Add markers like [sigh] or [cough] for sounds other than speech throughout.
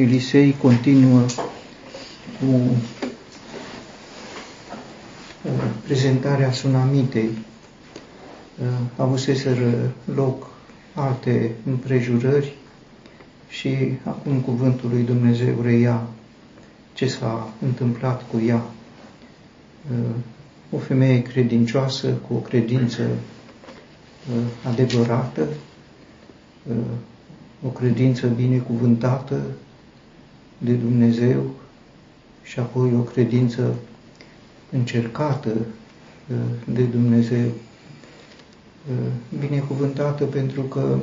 Elisei continuă cu prezentarea sunamitei. Avuseseră loc alte împrejurări și acum cuvântul lui Dumnezeu reia ce s-a întâmplat cu ea. O femeie credincioasă, cu o credință adevărată, o credință binecuvântată de Dumnezeu și apoi o credință încercată de Dumnezeu, binecuvântată pentru că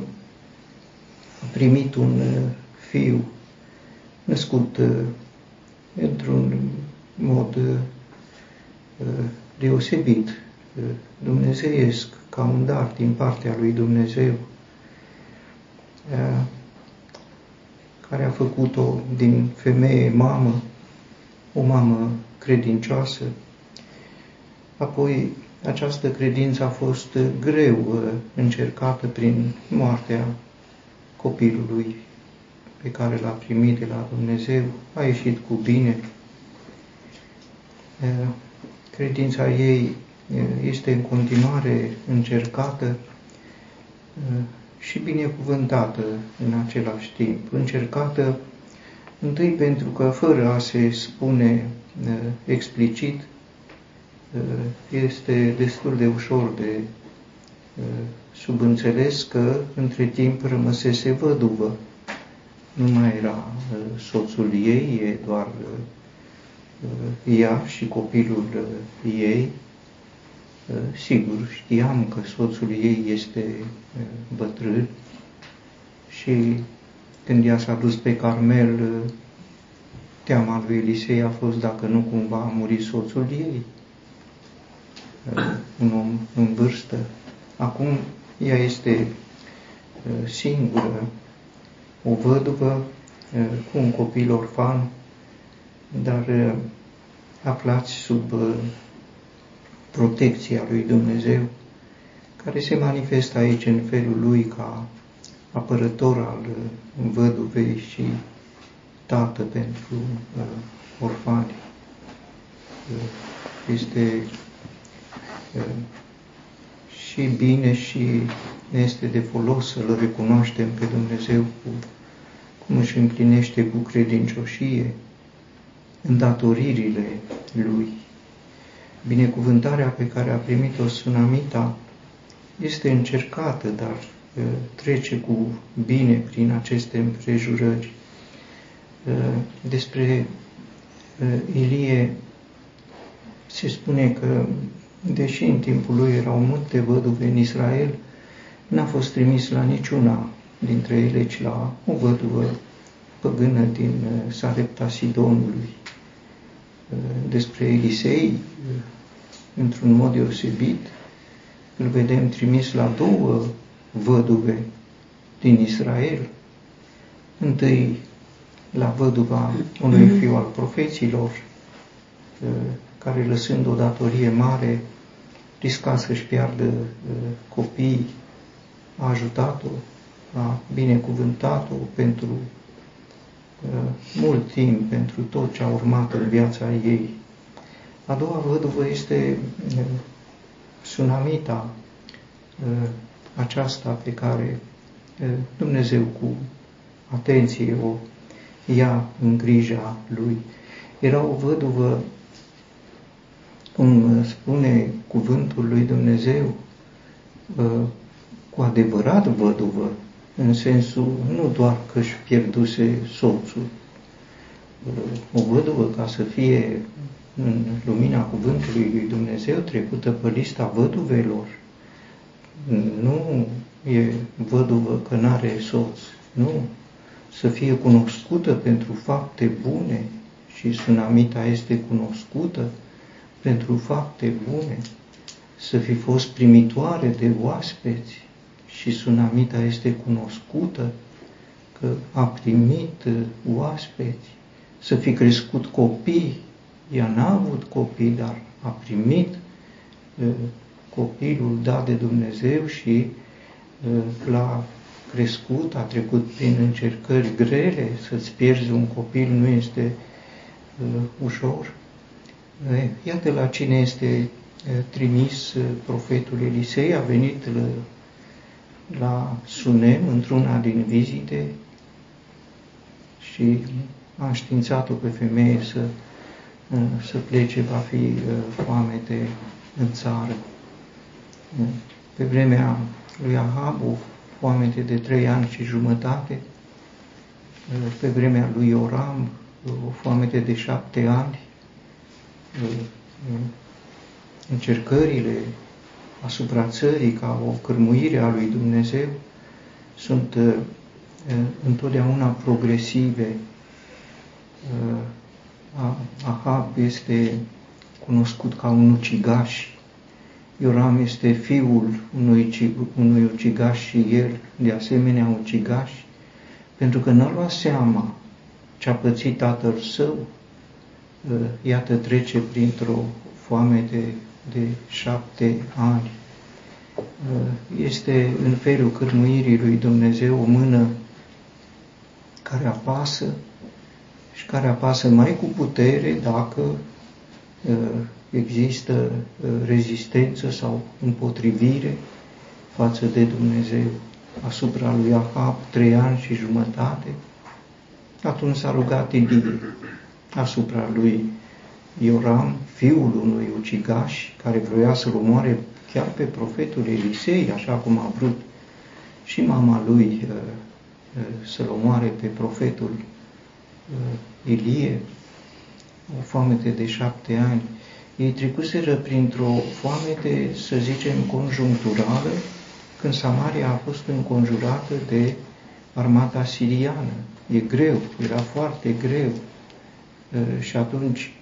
a primit un fiu născut într-un mod deosebit, dumnezeiesc, ca un dar din partea lui Dumnezeu, care a făcut-o din femeie mamă, o mamă credincioasă. Apoi, această credință a fost greu încercată prin moartea copilului pe care l-a primit de la Dumnezeu, a ieșit cu bine. Credința ei este în continuare încercată și binecuvântată în același timp. Încercată întâi pentru că fără a se spune explicit, este destul de ușor de subînțeles că între timp rămăsese văduvă. Nu mai era soțul ei, e doar ea și copilul ei. Sigur, știam că soțul ei este bătrân și când ea s-a dus pe Carmel, teama lui Elisei a fost dacă nu cumva a murit soțul ei, un om în vârstă. Acum ea este singură, o văduvă cu un copil orfan, dar aflați sub protecția lui Dumnezeu, care se manifestă aici în felul lui ca apărător al văduvei și tată pentru uh, orfani. Uh, este uh, și bine și ne este de folos să-L recunoaștem pe Dumnezeu cu, cum își împlinește cu credincioșie îndatoririle Lui. Binecuvântarea pe care a primit-o Tsunamita este încercată, dar trece cu bine prin aceste împrejurări. Despre Ilie se spune că, deși în timpul lui erau multe văduve în Israel, n-a fost trimis la niciuna dintre ele, ci la o văduvă păgână din Sarepta Sidonului. Despre Elisei, într-un mod deosebit, îl vedem trimis la două văduve din Israel. Întâi la văduva unui fiu al profeților, care lăsând o datorie mare, risca să-și piardă copiii, a ajutat-o, a binecuvântat-o pentru mult timp, pentru tot ce a urmat în viața ei. A doua văduvă este Sunamita, aceasta pe care Dumnezeu cu atenție o ia în grija lui. Era o văduvă, cum spune cuvântul lui Dumnezeu, cu adevărat văduvă, în sensul nu doar că își pierduse soțul, o văduvă ca să fie în lumina cuvântului lui Dumnezeu trecută pe lista văduvelor, nu e văduvă că n-are soț, nu. Să fie cunoscută pentru fapte bune și Sunamita este cunoscută pentru fapte bune, să fi fost primitoare de oaspeți și Sunamita este cunoscută că a primit oaspeți, să fi crescut copii, ea n-a avut copii, dar a primit copilul dat de Dumnezeu și l-a crescut, a trecut prin încercări grele, să-ți pierzi un copil nu este uh, ușor. Uh, iată la cine este uh, trimis uh, profetul Elisei, a venit la, la Sunem într-una din vizite și a înștiințat-o pe femeie să, uh, să plece, va fi uh, foamete în țară. Pe vremea lui Ahabu, foamete de trei ani și jumătate, pe vremea lui Oram, o foamete de șapte ani, încercările asupra țării ca o cărmuire a lui Dumnezeu sunt întotdeauna progresive. Ahab este cunoscut ca un ucigaș. Ioram este fiul unui, unui ucigaș și el, de asemenea, ucigaș, pentru că n-a luat seama ce a pățit tatăl său, ă, iată, trece printr-o foame de, de șapte ani. Ă, este în felul cârmuirii lui Dumnezeu o mână care apasă. și care apasă mai cu putere dacă ă, există uh, rezistență sau împotrivire față de Dumnezeu asupra lui Ahab trei ani și jumătate, atunci s-a rugat Ilie asupra lui Ioram, fiul unui ucigaș, care vroia să-l omoare chiar pe profetul Elisei, așa cum a vrut și mama lui uh, uh, să-l omoare pe profetul Ilie, o foamete de șapte ani, ei trecuseră printr-o foamete, să zicem, conjuncturală, când Samaria a fost înconjurată de armata siriană. E greu, era foarte greu. Și atunci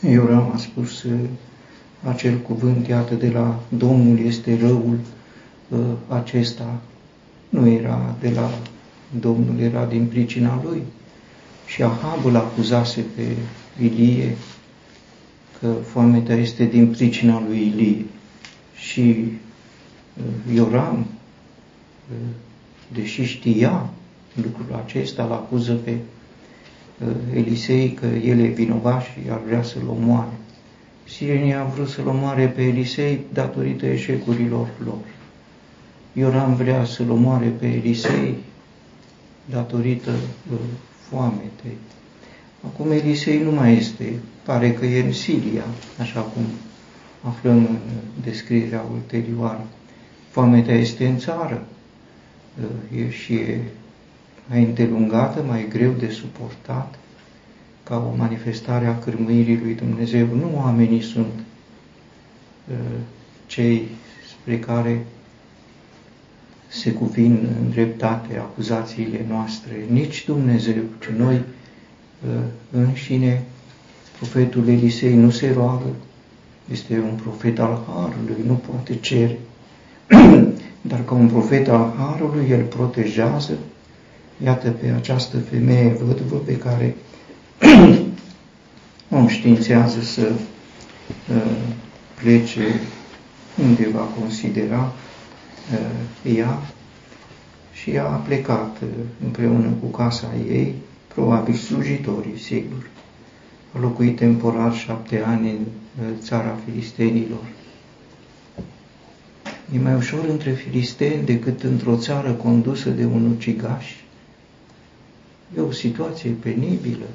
Ioram a spus acel cuvânt, iată, de la Domnul este răul acesta. Nu era de la Domnul, era din pricina lui. Și Ahabul acuzase pe Ilie că foamea este din pricina lui Ilie. Și uh, Ioram, uh, deși știa lucrul acesta, îl acuză pe uh, Elisei că el e vinovat și ar vrea să-l omoare. Sirenii a vrut să-l omoare pe Elisei datorită eșecurilor lor. Ioram vrea să-l omoare pe Elisei datorită foametei. Acum Elisei nu mai este, pare că e în Siria, așa cum aflăm în descrierea ulterioară. Foamea este în țară e și e mai îndelungată, mai greu de suportat, ca o manifestare a cârmâirii lui Dumnezeu. Nu oamenii sunt cei spre care se cuvin în dreptate acuzațiile noastre, nici Dumnezeu, ci noi înșine, profetul Elisei nu se roagă, este un profet al Harului, nu poate cere, [clears throat] dar ca un profet al Harului, el protejează, iată pe această femeie văduvă pe care [clears throat] o înștiințează să uh, plece unde va considera uh, ea și a plecat uh, împreună cu casa ei probabil slujitorii, sigur. A locuit temporar șapte ani în țara filistenilor. E mai ușor între filisteni decât într-o țară condusă de un ucigaș. E o situație penibilă.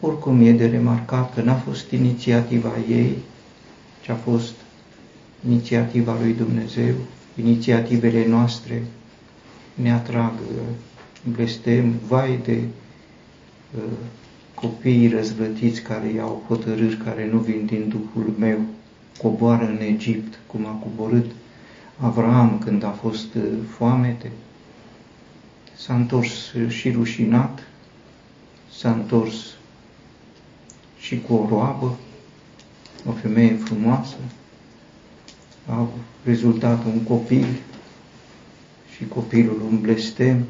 Oricum e de remarcat că n-a fost inițiativa ei, ci a fost inițiativa lui Dumnezeu, inițiativele noastre ne atrag blestem, vai de uh, copiii răzvrătiți care iau hotărâri care nu vin din Duhul meu, coboară în Egipt, cum a coborât Avram când a fost uh, foamete, s-a întors și rușinat, s-a întors și cu o roabă, o femeie frumoasă, a rezultat un copil și copilul un blestem,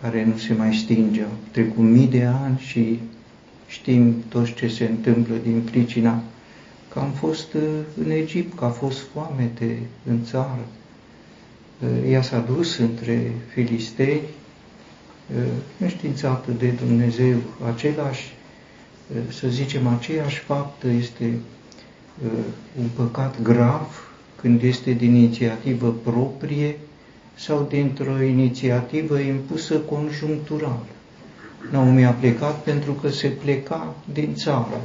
care nu se mai stinge. Trecut mii de ani și știm toți ce se întâmplă din pricina că am fost uh, în Egipt, că a fost foamete în țară. ea s-a dus între filistei, înștiințată de Dumnezeu, același, să zicem, aceeași faptă este un păcat grav când este din inițiativă proprie sau dintr-o inițiativă impusă conjunctural. Naomi a plecat pentru că se pleca din țară.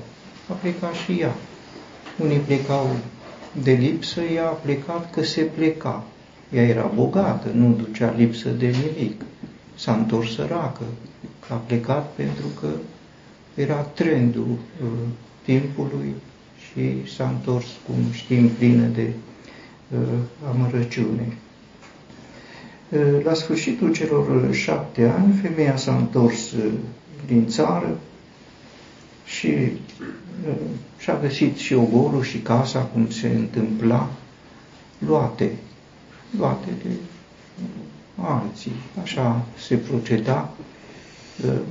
A plecat și ea. Unii plecau de lipsă, ea a plecat că se pleca. Ea era bogată, nu ducea lipsă de nimic. S-a întors săracă. A plecat pentru că era trendul uh, timpului și s-a întors, cum știm, plină de uh, amărăciune. Uh, la sfârșitul celor șapte ani, femeia s-a întors uh, din țară și uh, și-a găsit și ogorul și casa, cum se întâmpla, luate, luate de alții. Așa se proceda,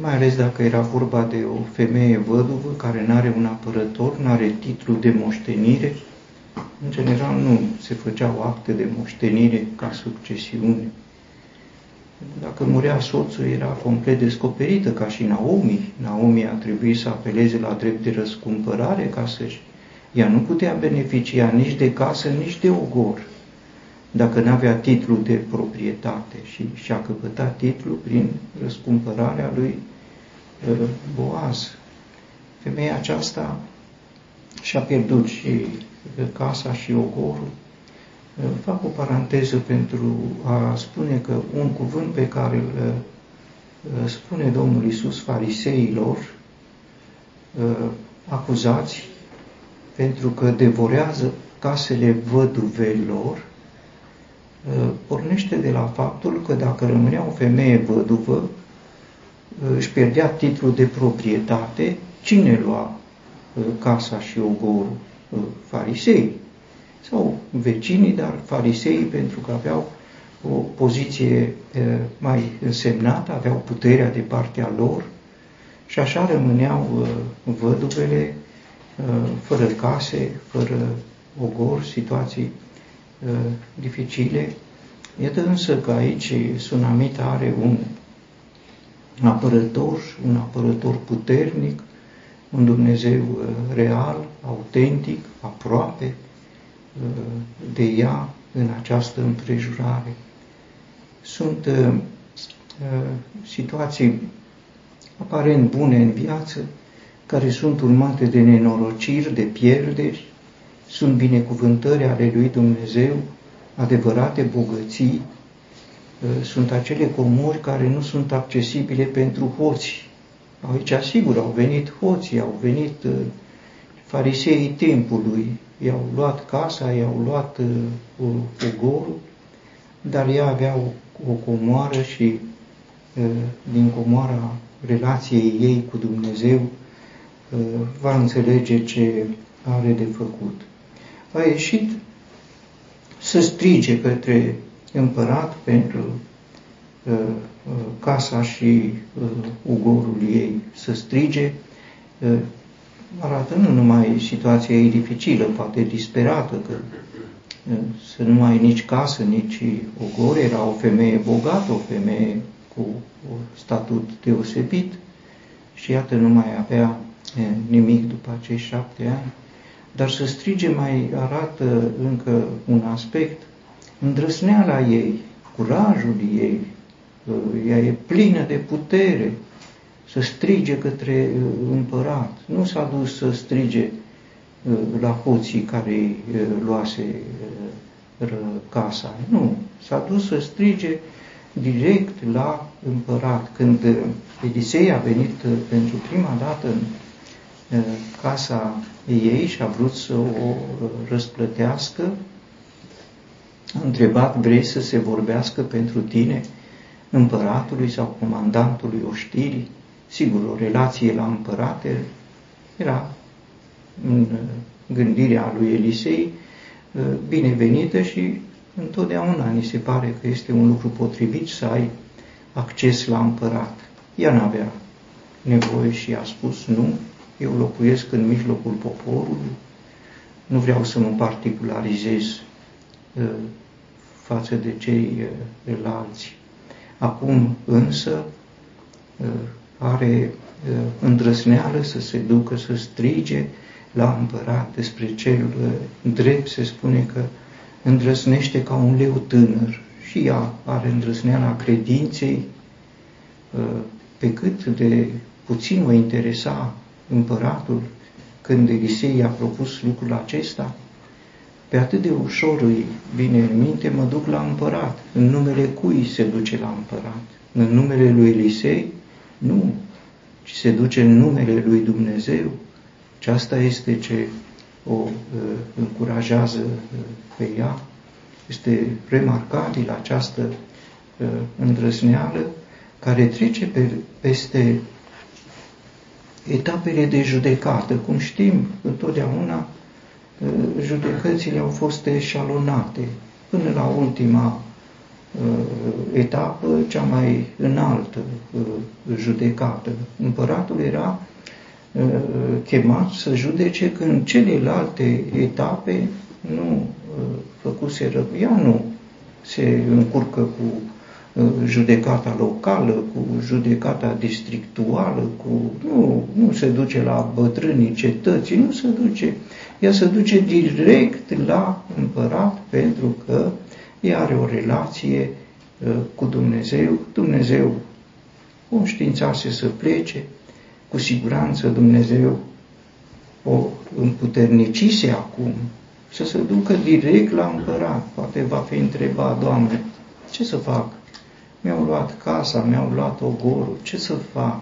mai ales dacă era vorba de o femeie văduvă care nu are un apărător, nu are titlu de moștenire. În general nu se făceau acte de moștenire ca succesiune. Dacă murea soțul, era complet descoperită, ca și Naomi. Naomi a trebuit să apeleze la drept de răscumpărare ca să-și... Ea nu putea beneficia nici de casă, nici de ogor, dacă nu avea titlu de proprietate și și-a căpătat titlu prin răscumpărarea lui uh, Boaz. Femeia aceasta și-a pierdut și casa și ogorul, Fac o paranteză pentru a spune că un cuvânt pe care îl uh, spune Domnul Isus fariseilor, uh, acuzați pentru că devorează casele văduvelor, uh, pornește de la faptul că dacă rămânea o femeie văduvă, își pierdea titlul de proprietate, cine lua casa și ogorul? Farisei sau vecinii, dar fariseii, pentru că aveau o poziție mai însemnată, aveau puterea de partea lor și așa rămâneau văduvele fără case, fără ogor, situații dificile. Iată însă că aici Sunamita are un apărător, un apărător puternic, un Dumnezeu real, autentic, aproape, de ea în această împrejurare. Sunt uh, uh, situații aparent bune în viață, care sunt urmate de nenorociri, de pierderi, sunt binecuvântări ale lui Dumnezeu, adevărate bogății, uh, sunt acele comori care nu sunt accesibile pentru hoți. Aici, sigur, au venit hoții, au venit fariseii timpului, i-au luat casa, i-au luat uh, ogorul, dar ea avea o, o comoară și uh, din comoara relației ei cu Dumnezeu uh, va înțelege ce are de făcut. A ieșit să strige către împărat pentru uh, uh, casa și uh, ugorul ei, să strige uh, arată nu numai situația ei dificilă, poate disperată, că să nu mai ai nici casă, nici ogor, era o femeie bogată, o femeie cu un statut deosebit și iată nu mai avea nimic după acești șapte ani. Dar să strige mai arată încă un aspect, îndrăsneala ei, curajul ei, ea e plină de putere, să strige către uh, împărat. Nu s-a dus să strige uh, la hoții care îi uh, luase casa. Nu, s-a dus să strige direct la împărat. Când Elisei a venit pentru prima dată în casa ei și a vrut să o răsplătească, a întrebat, vrei să se vorbească pentru tine împăratului sau comandantului oștirii? Sigur, o relație la împărate era în gândirea lui Elisei uh, binevenită și întotdeauna ni se pare că este un lucru potrivit să ai acces la împărat. Ea n-avea nevoie și a spus nu, eu locuiesc în mijlocul poporului, nu vreau să mă particularizez uh, față de cei alți. Acum însă are îndrăsneală să se ducă să strige la împărat despre cel drept, se spune că îndrăsnește ca un leu tânăr și ea are îndrăsneala credinței, pe cât de puțin o interesa împăratul când Elisei a propus lucrul acesta, pe atât de ușor îi vine în minte, mă duc la împărat. În numele cui se duce la împărat? În numele lui Elisei? Nu, ci se duce în numele lui Dumnezeu. Și asta este ce o uh, încurajează uh, pe ea. Este remarcabil această uh, îndrăzneală care trece pe, peste etapele de judecată. Cum știm, întotdeauna uh, judecățile au fost eșalonate până la ultima uh, etapă, cea mai înaltă uh, judecată. Împăratul era chemat să judece când celelalte etape nu făcuse ea nu se încurcă cu judecata locală, cu judecata districtuală, cu... Nu, nu se duce la bătrânii cetății, nu se duce. Ea se duce direct la împărat pentru că ea are o relație uh, cu Dumnezeu. Dumnezeu o înștiințase să plece, cu siguranță Dumnezeu o împuternicise acum să se ducă direct la împărat. Poate va fi întrebat, Doamne, ce să fac? Mi-au luat casa, mi-au luat ogorul, ce să fac?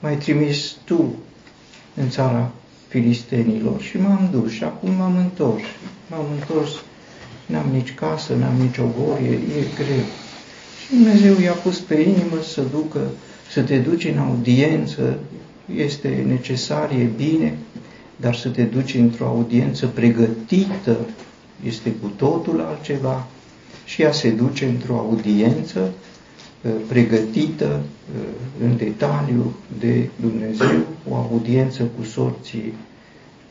Mai trimis tu în țara filistenilor și m-am dus și acum m-am întors. M-am întors, n-am nici casă, n-am nici ogor, e, e greu. Și Dumnezeu i-a pus pe inimă să ducă, să te duci în audiență, este necesar, e bine, dar să te duci într-o audiență pregătită este cu totul altceva și ea se duce într-o audiență Uh, pregătită uh, în detaliu de Dumnezeu, o audiență cu sorții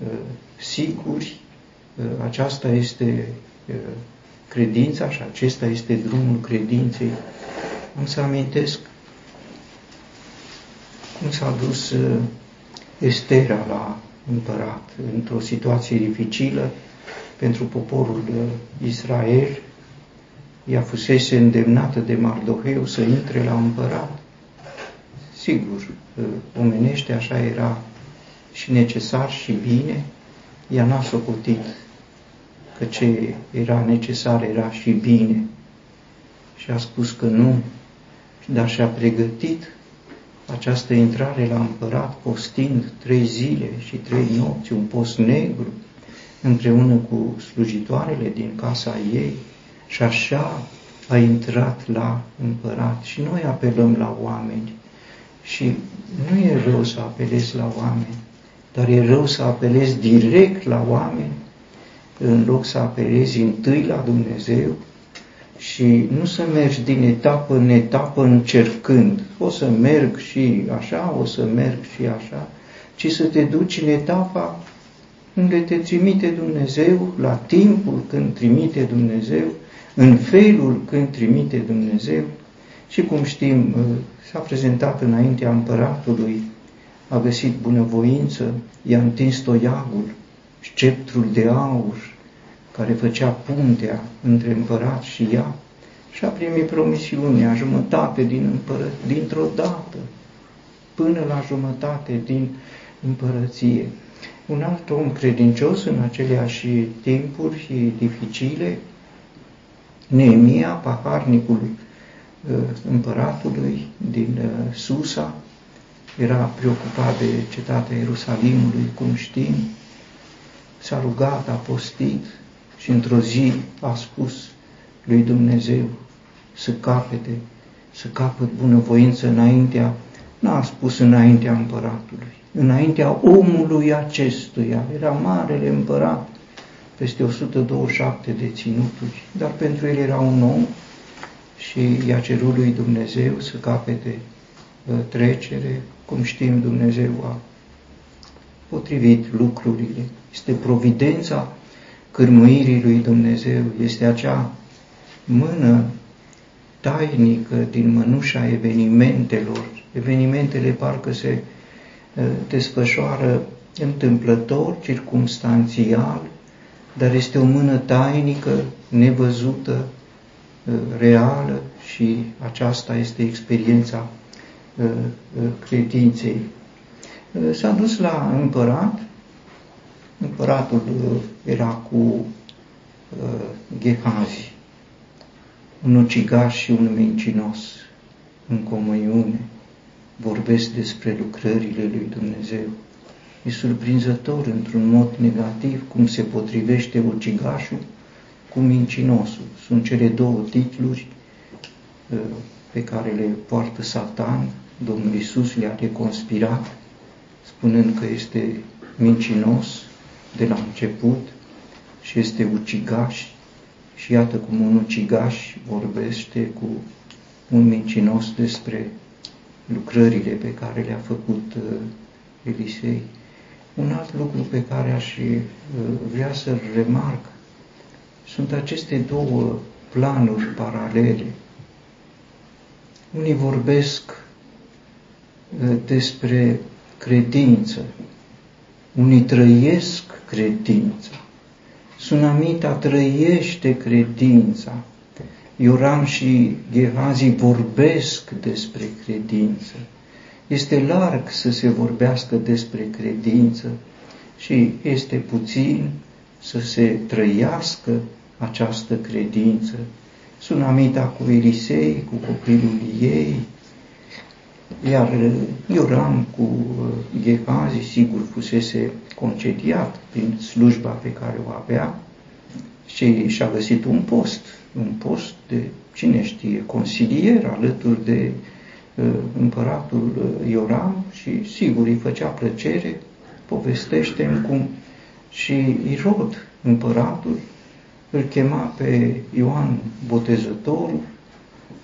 uh, siguri. Aceasta este credința și acesta este drumul credinței. Am să amintesc cum s-a dus Estera la împărat într-o situație dificilă pentru poporul Israel, ea fusese îndemnată de Mardoheu să intre la împărat. Sigur, omenește așa era și necesar și bine, ea n-a socotit că ce era necesar era și bine. Și a spus că nu, dar și-a pregătit această intrare la împărat postind trei zile și trei nopți, un post negru, împreună cu slujitoarele din casa ei, și așa a intrat la împărat. Și noi apelăm la oameni. Și nu e rău să apelezi la oameni, dar e rău să apelezi direct la oameni, în loc să apelezi întâi la Dumnezeu și nu să mergi din etapă în etapă încercând. O să merg și așa, o să merg și așa, ci să te duci în etapa unde te trimite Dumnezeu, la timpul când trimite Dumnezeu, în felul când trimite Dumnezeu și cum știm, uh, s-a prezentat înaintea împăratului, a găsit bunăvoință, i-a întins toiagul, sceptrul de aur, care făcea puntea între împărat și ea, și a primit promisiunea, jumătate din împără, dintr-o dată, până la jumătate din împărăție. Un alt om credincios în aceleași timpuri dificile Neemia, paharnicul uh, împăratului din uh, Susa, era preocupat de cetatea Ierusalimului, cum știm, s-a rugat, a postit și într-o zi a spus lui Dumnezeu să capete, să capăt bunăvoință înaintea, n-a spus înaintea împăratului, înaintea omului acestuia, era marele împărat, peste 127 de ținuturi, dar pentru el era un om și i-a cerut lui Dumnezeu să capete uh, trecere, cum știm Dumnezeu a potrivit lucrurile. Este providența cârmuirii lui Dumnezeu, este acea mână tainică din mănușa evenimentelor. Evenimentele parcă se uh, desfășoară întâmplător, circumstanțial, dar este o mână tainică, nevăzută, uh, reală și aceasta este experiența uh, credinței. S-a dus la împărat, împăratul era cu Gehazi, un ucigaș și un mincinos în comuniune vorbesc despre lucrările lui Dumnezeu. E surprinzător într-un mod negativ cum se potrivește ucigașul cu mincinosul. Sunt cele două titluri uh, pe care le poartă Satan. Domnul Isus le-a reconspirat, spunând că este mincinos de la început și este ucigaș și iată cum un ucigaș vorbește cu un mincinos despre lucrările pe care le-a făcut uh, Elisei. Un alt lucru pe care aș uh, vrea să-l remarc sunt aceste două planuri paralele. Unii vorbesc uh, despre credință, unii trăiesc credința, Sunamita trăiește credința. Ioram și Gehazi vorbesc despre credință. Este larg să se vorbească despre credință și este puțin să se trăiască această credință. Sunamita cu Elisei, cu copilul ei, iar Ioram cu Gehazi, sigur, fusese concediat prin slujba pe care o avea și și-a găsit un post, un post de, cine știe, consilier alături de uh, împăratul uh, Ioram și sigur îi făcea plăcere, povestește cum și Irod, împăratul, îl chema pe Ioan Botezătorul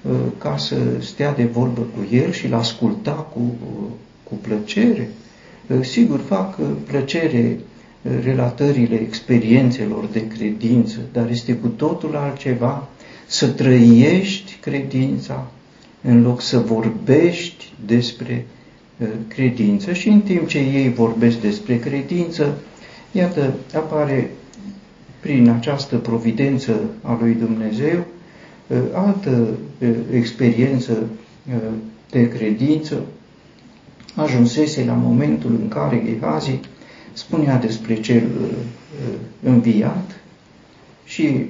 uh, ca să stea de vorbă cu el și l-asculta cu, uh, cu plăcere. Uh, sigur, fac uh, plăcere uh, relatările experiențelor de credință, dar este cu totul altceva să trăiești credința în loc să vorbești despre credință și în timp ce ei vorbesc despre credință, iată, apare prin această providență a lui Dumnezeu altă experiență de credință. Ajunsese la momentul în care Gehazi spunea despre cel uh, uh, înviat și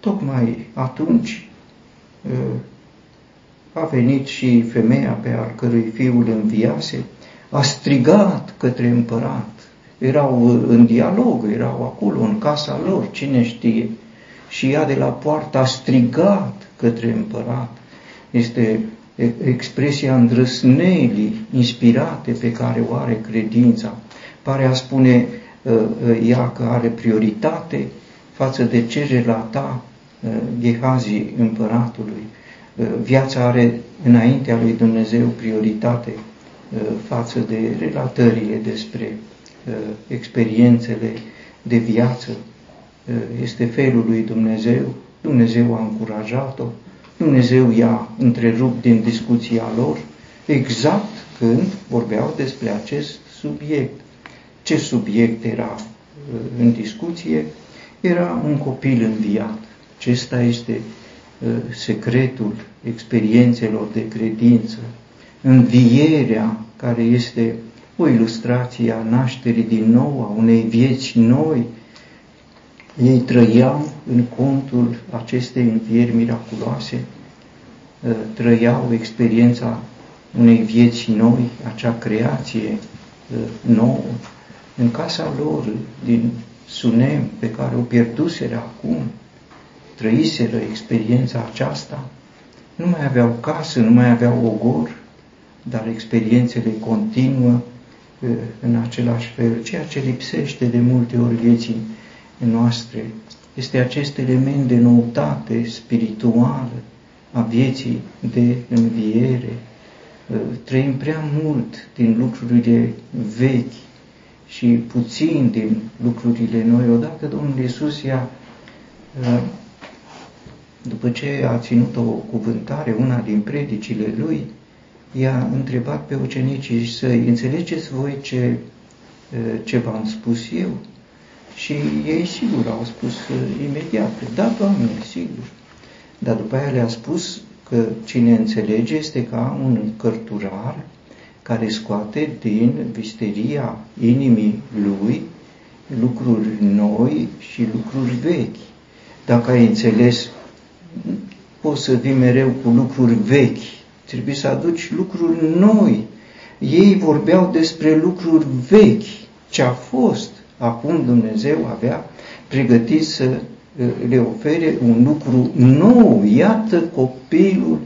tocmai atunci uh, a venit și femeia pe al cărui fiul înviase, a strigat către împărat. Erau în dialog, erau acolo, în casa lor, cine știe. Și ea de la poartă a strigat către împărat. Este expresia îndrăsnelii inspirate pe care o are credința. Pare a spune uh, uh, ea că are prioritate față de cererea ta, uh, Gehazi împăratului. Viața are înaintea lui Dumnezeu prioritate față de relatările despre experiențele de viață. Este felul lui Dumnezeu, Dumnezeu a încurajat-o, Dumnezeu i-a întrerupt din discuția lor exact când vorbeau despre acest subiect. Ce subiect era uh, în discuție? Era un copil înviat. Acesta este uh, secretul experiențelor de credință. Învierea care este o ilustrație a nașterii din nou, a unei vieți noi. Ei trăiau în contul acestei învieri miraculoase, ă, trăiau experiența unei vieți noi, acea creație ă, nouă, în casa lor, din Sunem, pe care o pierduseră acum, trăiseră experiența aceasta, nu mai aveau casă, nu mai aveau ogor, dar experiențele continuă ă, în același fel, ceea ce lipsește de multe ori vieții noastre este acest element de noutate spirituală a vieții de înviere. Uh, trăim prea mult din lucrurile vechi și puțin din lucrurile noi. Odată Domnul Iisus i-a uh, după ce a ținut o cuvântare, una din predicile lui, i-a întrebat pe ucenicii săi, înțelegeți voi ce, ce v-am spus eu? Și ei sigur au spus imediat, da, Doamne, sigur. Dar după aia le-a spus că cine înțelege este ca un cărturar care scoate din visteria inimii lui lucruri noi și lucruri vechi. Dacă ai înțeles, poți să vii mereu cu lucruri vechi, trebuie să aduci lucruri noi. Ei vorbeau despre lucruri vechi, ce a fost. Acum Dumnezeu avea pregătit să le ofere un lucru nou. Iată copilul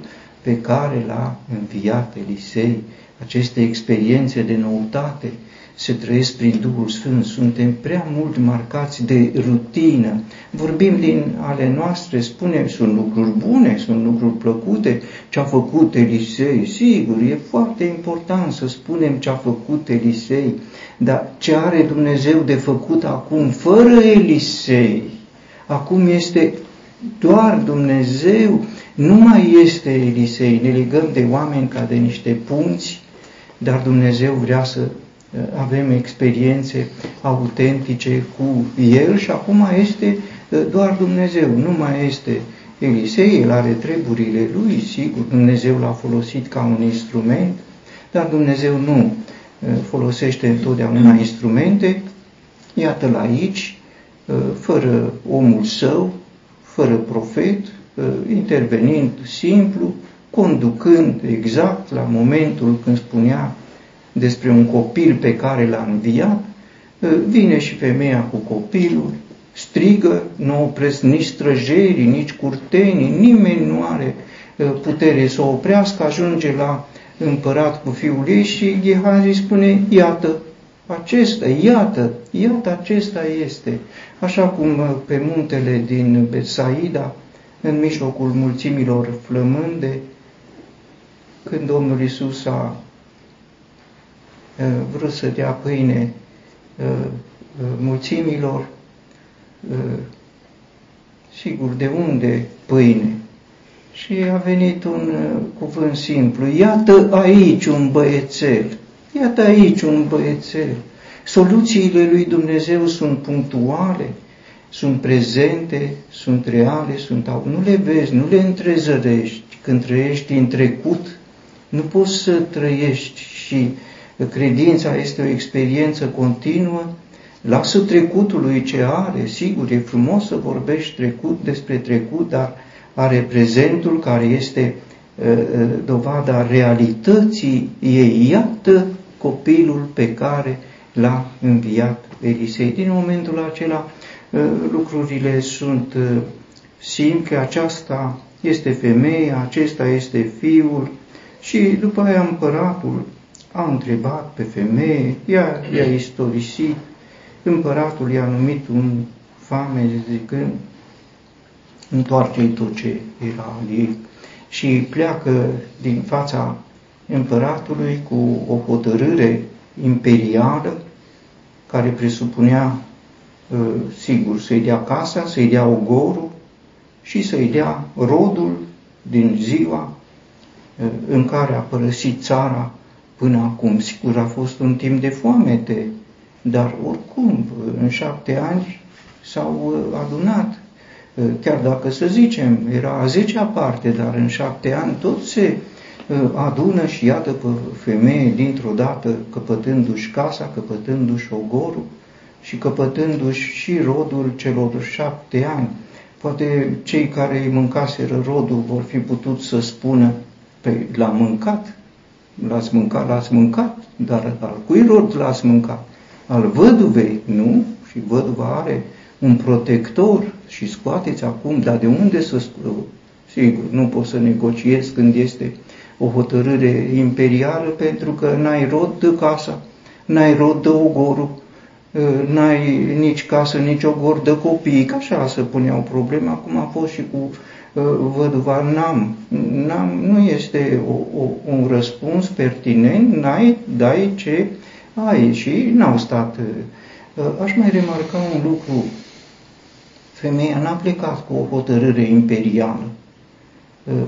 pe care l-a înviat Elisei, aceste experiențe de noutate se trăiesc prin Duhul Sfânt, suntem prea mult marcați de rutină. Vorbim din ale noastre, spunem, sunt lucruri bune, sunt lucruri plăcute, ce a făcut Elisei, sigur, e foarte important să spunem ce a făcut Elisei, dar ce are Dumnezeu de făcut acum, fără Elisei? Acum este doar Dumnezeu, nu mai este Elisei, ne legăm de oameni ca de niște punți, dar Dumnezeu vrea să uh, avem experiențe autentice cu El și acum este uh, doar Dumnezeu, nu mai este Elisei, el are treburile lui, sigur, Dumnezeu l-a folosit ca un instrument, dar Dumnezeu nu uh, folosește întotdeauna instrumente, iată la aici, fără omul său, fără profet, intervenind simplu, conducând exact la momentul când spunea despre un copil pe care l-a înviat, vine și femeia cu copilul, strigă, nu opresc nici străjerii, nici curtenii, nimeni nu are putere să o oprească, ajunge la împărat cu fiul ei și Gehazi spune, iată, acesta, iată, iată acesta este. Așa cum pe muntele din Betsaida, în mijlocul mulțimilor flămânde, când Domnul Isus a vrut să dea pâine mulțimilor, sigur, de unde pâine? Și a venit un cuvânt simplu, iată aici un băiețel, iată aici un băiețel. Soluțiile lui Dumnezeu sunt punctuale, sunt prezente, sunt reale, sunt nu le vezi, nu le întrezărești. Când trăiești în trecut, nu poți să trăiești și credința este o experiență continuă. Lasă trecutului ce are, sigur, e frumos să vorbești trecut despre trecut, dar are prezentul care este uh, uh, dovada realității ei. Iată copilul pe care l-a înviat Elisei. Din momentul acela uh, lucrurile sunt simple, aceasta este femeia, acesta este fiul, și după aia împăratul a întrebat pe femeie, ea i-a istorisit, împăratul i-a numit un fame zicând, întoarce tot ce era al ei. Și pleacă din fața împăratului cu o hotărâre imperială care presupunea, ă, sigur, să-i dea casa, să-i dea ogorul și să-i dea rodul din ziua în care a părăsit țara până acum. Sigur, a fost un timp de foamete, dar oricum, în șapte ani s-au uh, adunat. Uh, chiar dacă, să zicem, era a zecea parte, dar în șapte ani tot se uh, adună și iată pe femeie dintr-o dată căpătându-și casa, căpătându-și ogorul și căpătându-și și rodul celor șapte ani. Poate cei care îi mâncaseră rodul vor fi putut să spună Păi l-a mâncat, l-ați mâncat, l-ați mâncat, dar al cui rod l-ați mâncat? Al văduvei, nu? Și văduva are un protector și scoateți acum, dar de unde să scoate? Sigur, nu poți să negociezi când este o hotărâre imperială pentru că n-ai rod de casa, n-ai rod de ogorul, n-ai nici casă, nici ogor de copii, ca așa să puneau problema, acum a fost și cu văduva n-am. n-am nu este o, o, un răspuns pertinent, n-ai, dai ce ai și n-au stat. Aș mai remarca un lucru Femeia n-a plecat cu o hotărâre imperială.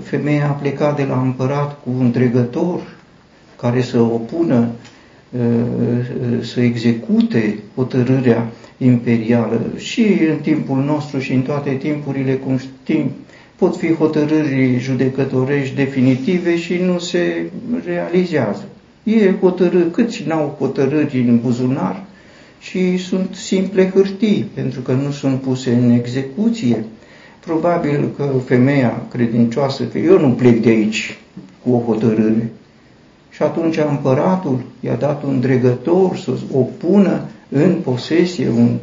Femeia a plecat de la împărat cu un dregător care să opună, să execute hotărârea imperială. Și în timpul nostru și în toate timpurile, cum știm, pot fi hotărâri judecătorești definitive și nu se realizează. E hotărâri, câți n-au hotărâri în buzunar și sunt simple hârtii, pentru că nu sunt puse în execuție. Probabil că femeia credincioasă, că eu nu plec de aici cu o hotărâre. Și atunci împăratul i-a dat un dregător să o pună în posesie, un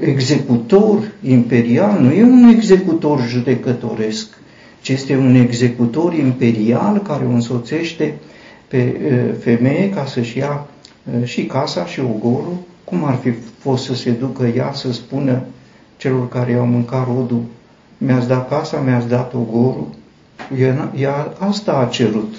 executor imperial, nu e un executor judecătoresc, ci este un executor imperial care o însoțește pe femeie ca să-și ia și casa și ogorul, cum ar fi fost să se ducă ea să spună celor care au mâncat rodul, mi-ați dat casa, mi-ați dat ogorul, ea, ea asta a cerut,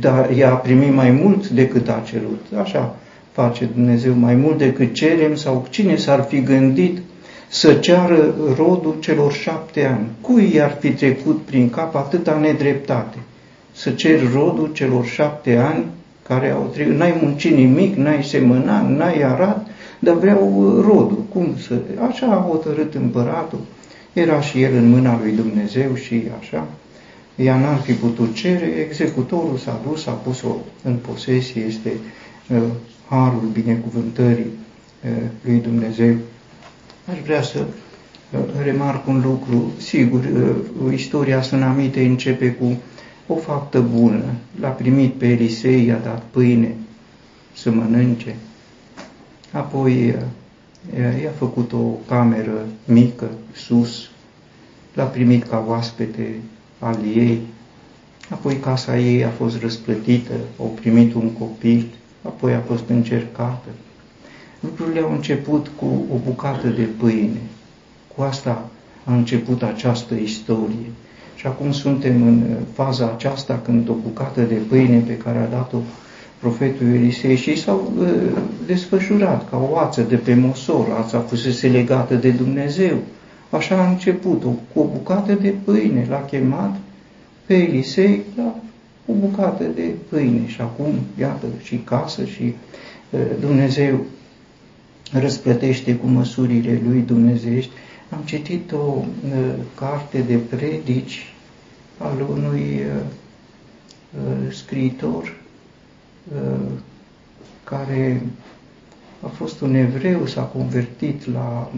dar ea a primit mai mult decât a cerut. Așa face Dumnezeu mai mult decât cerem sau cine s-ar fi gândit să ceară rodul celor șapte ani? Cui i-ar fi trecut prin cap atâta nedreptate? Să cer rodul celor șapte ani care au trecut, n-ai muncit nimic, n-ai semănat, n-ai arat, dar vreau rodul. Cum să... Așa a hotărât împăratul. Era și el în mâna lui Dumnezeu și așa. Ea n-ar fi putut cere, executorul s-a dus, a pus-o în posesie, este uh, harul binecuvântării lui Dumnezeu. Aș vrea să remarc un lucru. Sigur, istoria Sunamite începe cu o faptă bună. L-a primit pe Elisei, i-a dat pâine să mănânce. Apoi i-a făcut o cameră mică, sus, l-a primit ca oaspete al ei, apoi casa ei a fost răsplătită, au primit un copil, apoi a fost încercată. Lucrurile au început cu o bucată de pâine. Cu asta a început această istorie. Și acum suntem în faza aceasta când o bucată de pâine pe care a dat-o profetul Elisei și s-au uh, desfășurat ca o ață de pe mosor, ața fusese legată de Dumnezeu. Așa a început, o, cu o bucată de pâine. L-a chemat pe Elisei la o bucată de pâine și acum, iată, și casă și Dumnezeu răsplătește cu măsurile lui dumnezeiești. Am citit o carte de predici al unui scriitor care a fost un evreu, s-a convertit la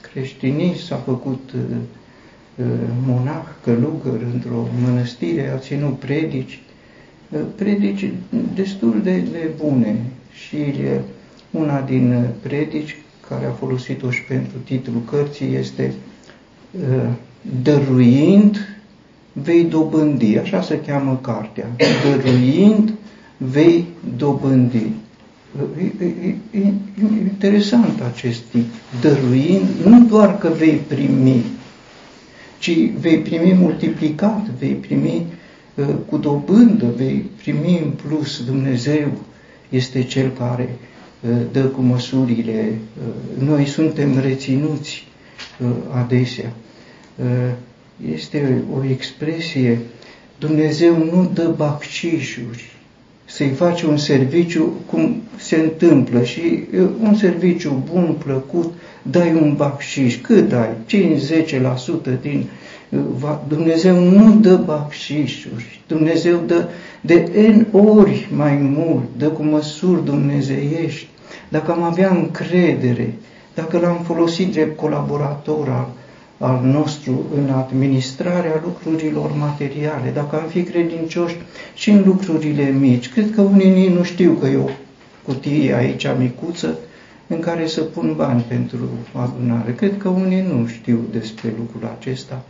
creștinism, s-a făcut monah, călugăr într-o mănăstire, a ținut predici predici destul de, de bune și una din predici care a folosit-o și pentru titlul cărții este Dăruind vei dobândi, așa se cheamă cartea, Dăruind vei dobândi. E, e, e, interesant acest tip, dăruind, nu doar că vei primi, ci vei primi multiplicat, vei primi cu dobândă vei primi în plus Dumnezeu este Cel care uh, dă cu măsurile. Uh, noi suntem reținuți uh, adesea. Este o expresie, Dumnezeu nu dă baccișuri, să-i faci un serviciu cum se întâmplă și un serviciu bun, plăcut, dai un bacșiș. Cât dai? 5-10% din Dumnezeu nu dă bacșișuri, Dumnezeu dă de N ori mai mult, dă cu măsuri dumnezeiești. Dacă am avea încredere, dacă l-am folosit drept colaborator al, al nostru în administrarea lucrurilor materiale, dacă am fi credincioși și în lucrurile mici, cred că unii nu știu că e o cutie aici micuță în care să pun bani pentru adunare. Cred că unii nu știu despre lucrul acesta.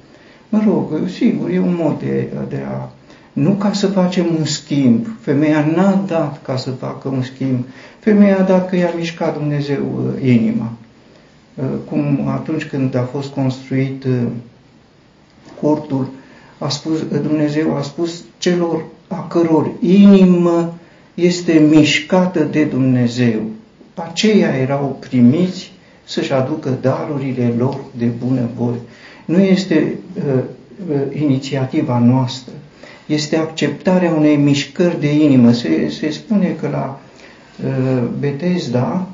Mă rog, sigur, e un mod de, de a... Nu ca să facem un schimb. Femeia n-a dat ca să facă un schimb. Femeia a dat că i-a mișcat Dumnezeu uh, inima. Uh, cum atunci când a fost construit uh, cortul, a spus, Dumnezeu a spus celor a căror inimă este mișcată de Dumnezeu. Aceia erau primiți să-și aducă darurile lor de bunăvoie. Nu este uh, uh, inițiativa noastră, este acceptarea unei mișcări de inimă. Se, se spune că la uh, Betesda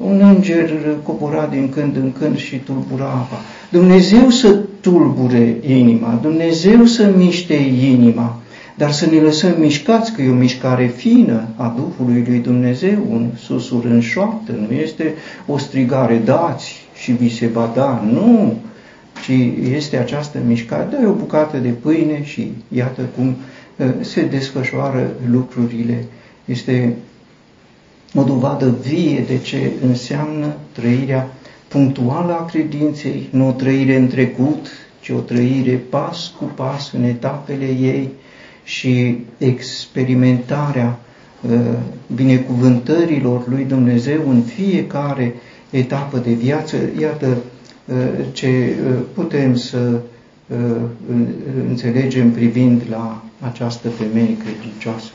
un înger cobora din când în când și tulbura apa. Dumnezeu să tulbure inima, Dumnezeu să miște inima, dar să ne lăsăm mișcați, că e o mișcare fină a Duhului lui Dumnezeu, un susur în șoaptă, nu este o strigare, dați și vi se va da, nu, ci este această mișcare, dă o bucată de pâine și iată cum uh, se desfășoară lucrurile. Este o dovadă vie de ce înseamnă trăirea punctuală a credinței, nu o trăire în trecut, ci o trăire pas cu pas în etapele ei și experimentarea uh, binecuvântărilor lui Dumnezeu în fiecare etapă de viață. Iată uh, Uh, ce uh, putem să uh, înțelegem privind la această femeie credincioasă.